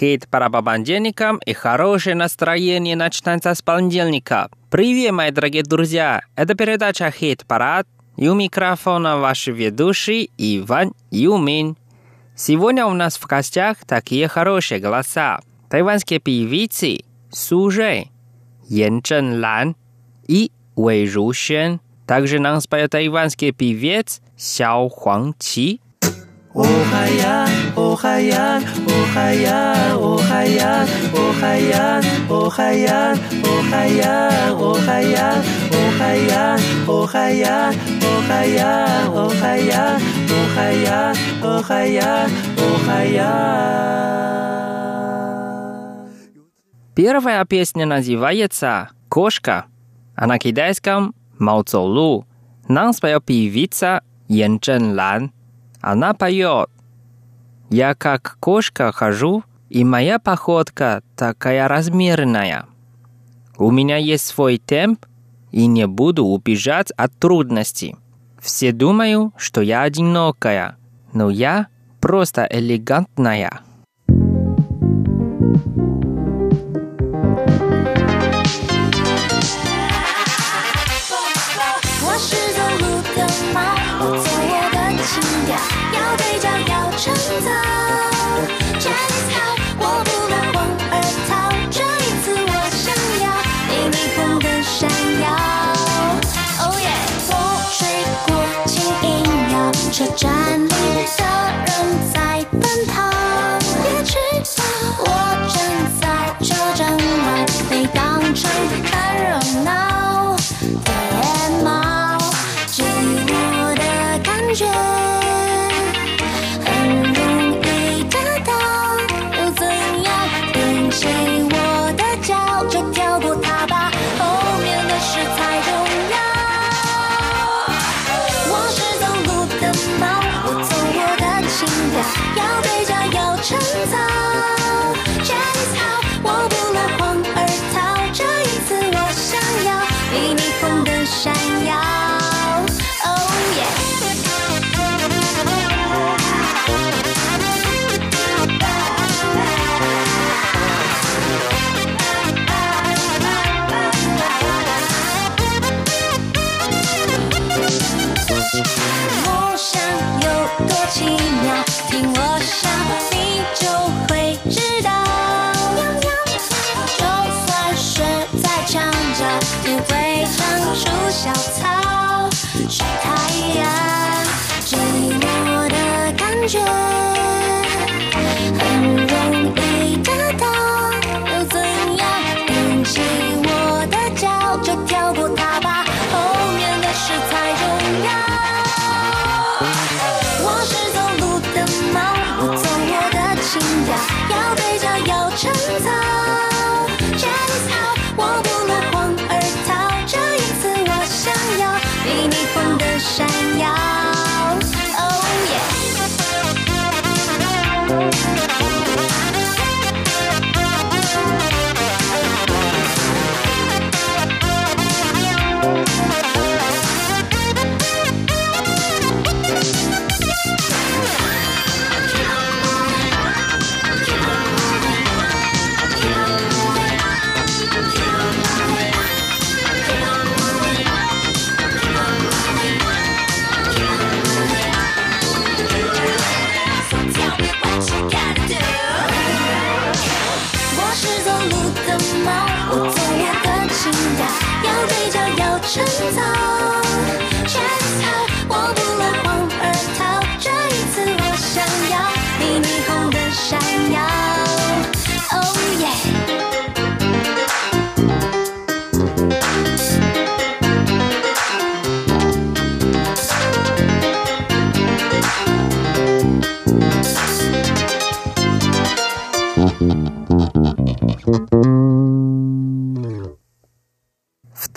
Хит понедельникам и хорошее настроение начинается с понедельника. Привет, мои дорогие друзья! Это передача «Хит Парад» и у микрофона ваш ведущий Иван Юмин. Сегодня у нас в гостях такие хорошие голоса. Тайванские певицы Су Жэй, Ян Чжэн Лан и Вэй Ру Xuan. Также нам споет тайванский певец Сяо Хуang Qi. Первая песня называется «Кошка», а на китайском «Маоцолу». Нам споет певица Ян Чжэн Лан – она поет. Я как кошка хожу, и моя походка такая размерная. У меня есть свой темп, и не буду убежать от трудностей. Все думают, что я одинокая, но я просто элегантная. Ваша 城堡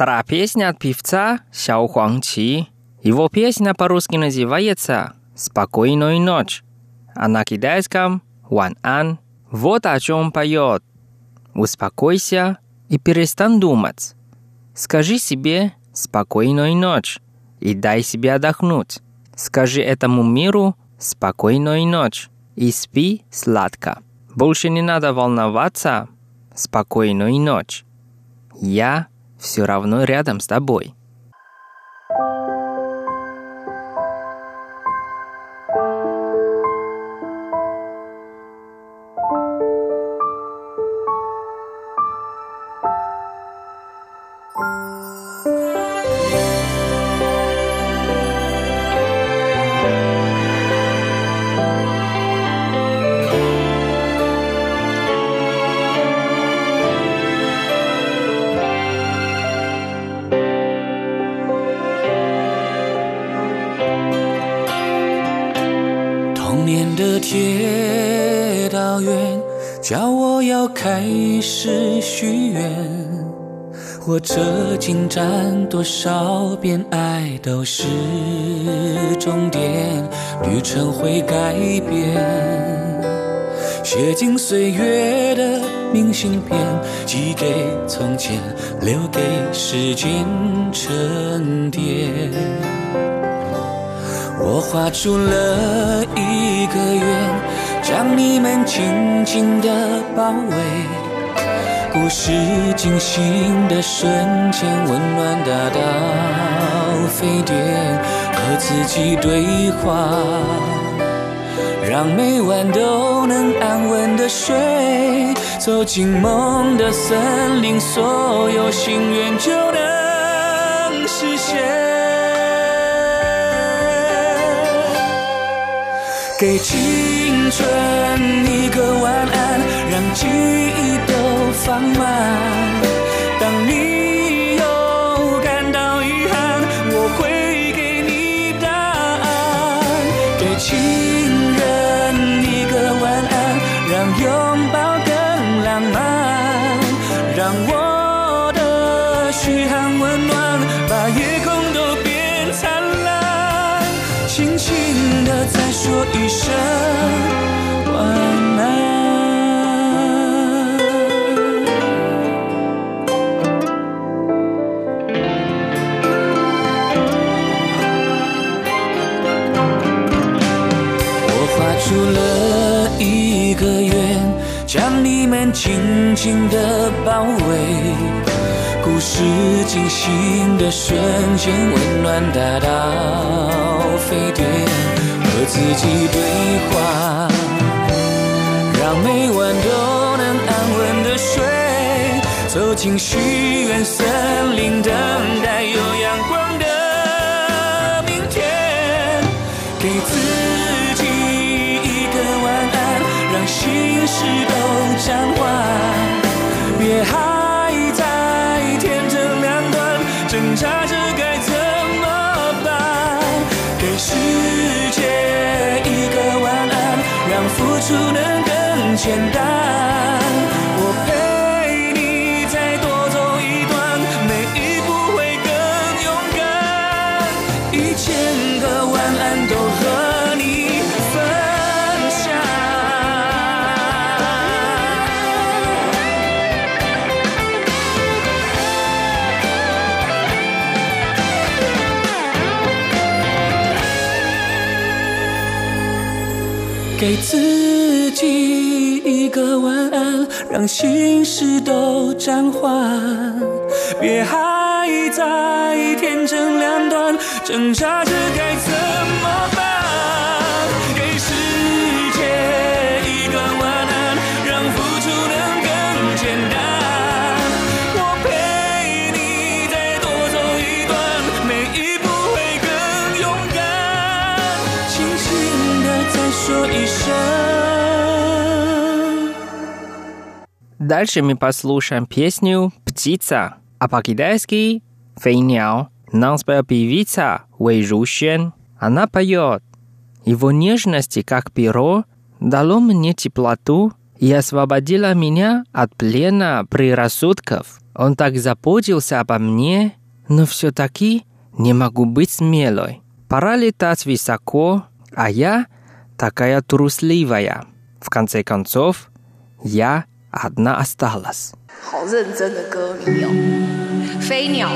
Вторая песня от певца Сяо Хуang Чи. Его песня по-русски называется «Спокойной ночь», а на китайском «Ван Ан». Вот о чем поет. Успокойся и перестань думать. Скажи себе «Спокойной ночь» и дай себе отдохнуть. Скажи этому миру «Спокойной ночь» и спи сладко. Больше не надо волноваться. Спокойной ночи. Я все равно рядом с тобой. 火车进站多少遍，爱都是终点，旅程会改变。写进岁月的明信片，寄给从前，留给时间沉淀。我画出了一个圆，将你们紧紧的包围。故事进行的瞬间，温暖大到沸点，和自己对话，让每晚都能安稳的睡。走进梦的森林，所有心愿就能实现。给青春一个晚安，让记忆都放慢。当你紧紧的包围。故事进行的瞬间，温暖大到沸点，和自己对话，让每晚都能安稳的睡。走进许愿森林，等待有阳光的明天，给自己一个晚安，让心事简单。我陪你再多走一段，每一步会更勇敢。一千个晚安都和你分享。给自晚安，让心事都暂缓。别还在天真两端，挣扎着该怎么办？给世界一个晚安，让付出能更简单。我陪你再多走一段，每一步会更勇敢。轻轻的再说一声。Дальше мы послушаем песню «Птица», а по-китайски «Фейняо». Нам споет певица Вэй Рушен. Она поет «Его нежности, как перо, дало мне теплоту и освободило меня от плена предрассудков. Он так заботился обо мне, но все-таки не могу быть смелой. Пора летать высоко, а я такая трусливая. В конце концов, я 好认真的歌迷哦。飞鸟。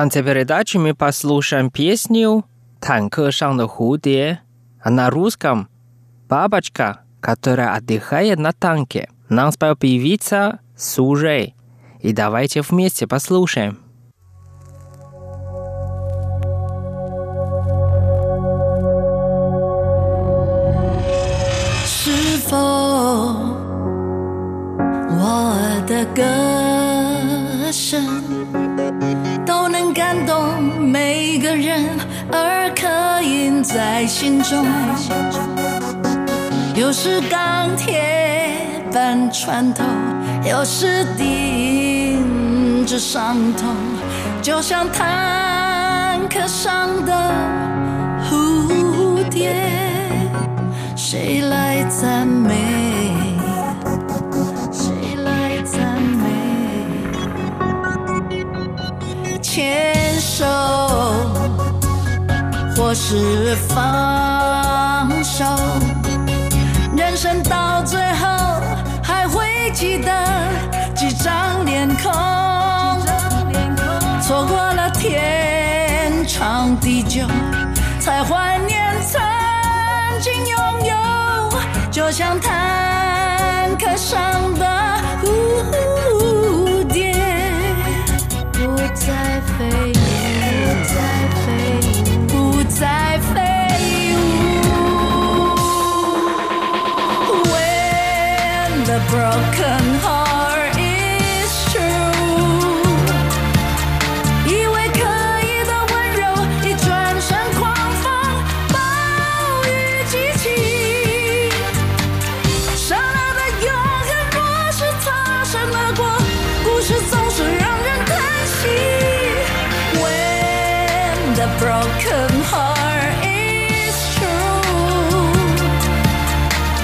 конце передачи мы послушаем песню «Танка шан на худе», а на русском «Бабочка, которая отдыхает на танке». Нам спел певица Сужей. И давайте вместе послушаем. Субтитры 都能感动每个人，而刻印在心中。有时钢铁般穿透，有时钉着伤痛，就像坦克上的蝴蝶，谁来赞美？何时放手？人生到最后还会记得几张脸孔，错过了天长地久，才怀念曾经拥有，就像坦克上的蝴蝶。不再飞。Alcome, heart is true。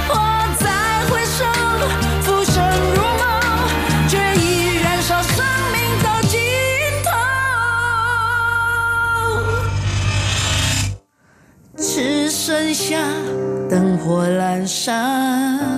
我再回首，浮生如梦，却已燃烧生命的尽头，只剩下灯火阑珊。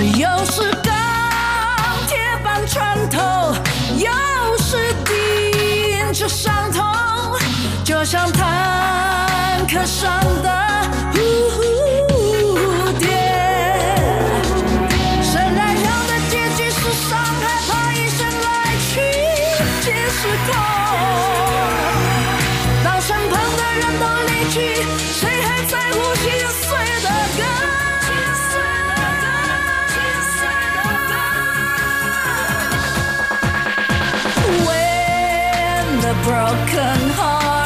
You're a broken heart.